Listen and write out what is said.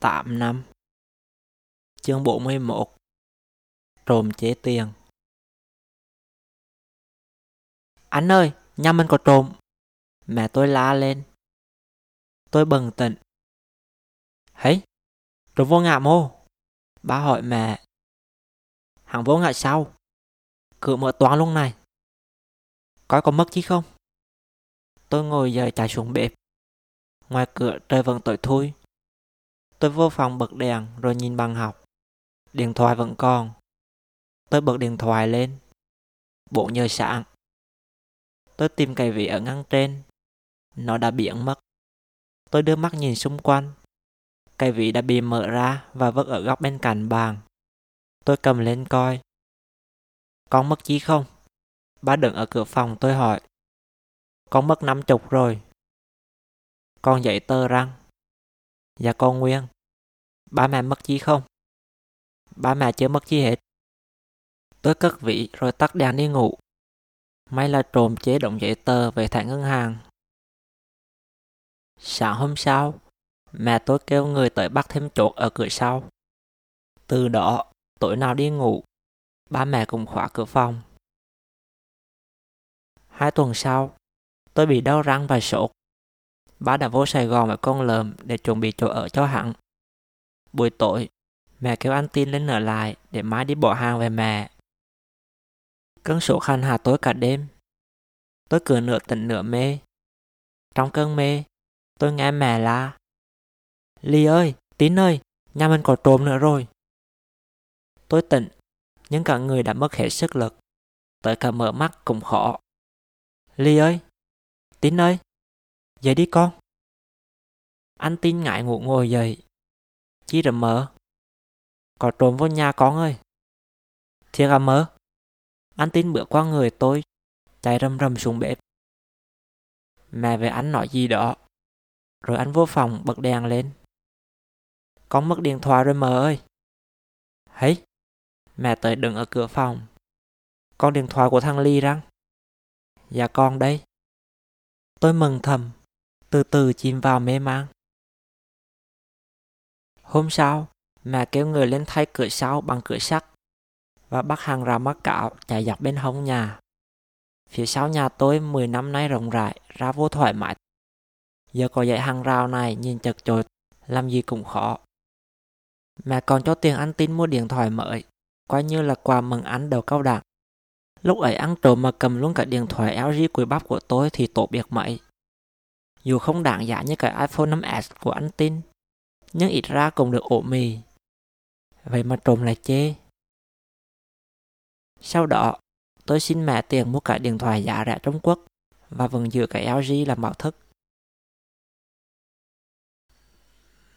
8 năm. Chương 41 Trộm chế tiền. Anh ơi, nhà mình có trộm. Mẹ tôi la lên. Tôi bừng tỉnh. Hấy, trộm vô ngã mô Ba hỏi mẹ. Hàng vô ngã sao? Cửa mở toán luôn này. Coi có mất chi không? Tôi ngồi dậy chạy xuống bếp. Ngoài cửa trời vẫn tối thui. Tôi vô phòng bật đèn, rồi nhìn bằng học. Điện thoại vẫn còn. Tôi bật điện thoại lên. Bộ nhờ sáng. Tôi tìm cây vị ở ngăn trên. Nó đã biến mất. Tôi đưa mắt nhìn xung quanh. Cây vị đã bị mở ra và vứt ở góc bên cạnh bàn. Tôi cầm lên coi. Con mất chí không? Ba đứng ở cửa phòng tôi hỏi. Con mất năm chục rồi. Con dậy tơ răng. Dạ con Nguyên. Ba mẹ mất gì không? Ba mẹ chưa mất gì hết. Tôi cất vị rồi tắt đèn đi ngủ. May là trộm chế động giấy tờ về thẻ ngân hàng. Sáng hôm sau, mẹ tôi kêu người tới bắt thêm chốt ở cửa sau. Từ đó, tối nào đi ngủ, ba mẹ cùng khóa cửa phòng. Hai tuần sau, tôi bị đau răng và sốt. Ba đã vô Sài Gòn với con lợm để chuẩn bị chỗ ở cho hắn. Buổi tối, mẹ kêu anh tin lên ở lại để mai đi bỏ hàng về mẹ. Cơn sốt hành hạ tối cả đêm. Tôi cửa nửa tỉnh nửa mê. Trong cơn mê, tôi nghe mẹ la. Ly ơi, Tín ơi, nhà mình có trộm nữa rồi. Tôi tỉnh, nhưng cả người đã mất hết sức lực. Tới cả mở mắt cũng khó. Ly ơi, Tín ơi, dậy đi con. Anh Tín ngại ngủ ngồi dậy, Chi rồi mơ? Có trộm vô nhà con ơi. Thiệt à mơ? Anh tin bữa qua người tôi, chạy rầm rầm xuống bếp. Mẹ về anh nói gì đó. Rồi anh vô phòng bật đèn lên. Con mất điện thoại rồi mơ ơi. Hấy, mẹ tới đứng ở cửa phòng. Con điện thoại của thằng Ly răng. Dạ con đây. Tôi mừng thầm, từ từ chìm vào mê mang. Hôm sau, mẹ kêu người lên thay cửa sau bằng cửa sắt và bắt hàng rào mắc cạo chạy dọc bên hông nhà. Phía sau nhà tôi 10 năm nay rộng rãi, ra vô thoải mái. Giờ có dãy hàng rào này nhìn chật chội, làm gì cũng khó. Mẹ còn cho tiền ăn tin mua điện thoại mới, coi như là quà mừng ăn đầu cao đẳng. Lúc ấy ăn trộm mà cầm luôn cả điện thoại LG cuối bắp của tôi thì tổ biệt mấy. Dù không đáng giá như cái iPhone 5S của anh tin, nhưng ít ra cũng được ổ mì. Vậy mà trộm lại chê. Sau đó, tôi xin mẹ tiền mua cả điện thoại giá rẻ Trung Quốc và vẫn giữ cái LG làm bảo thức.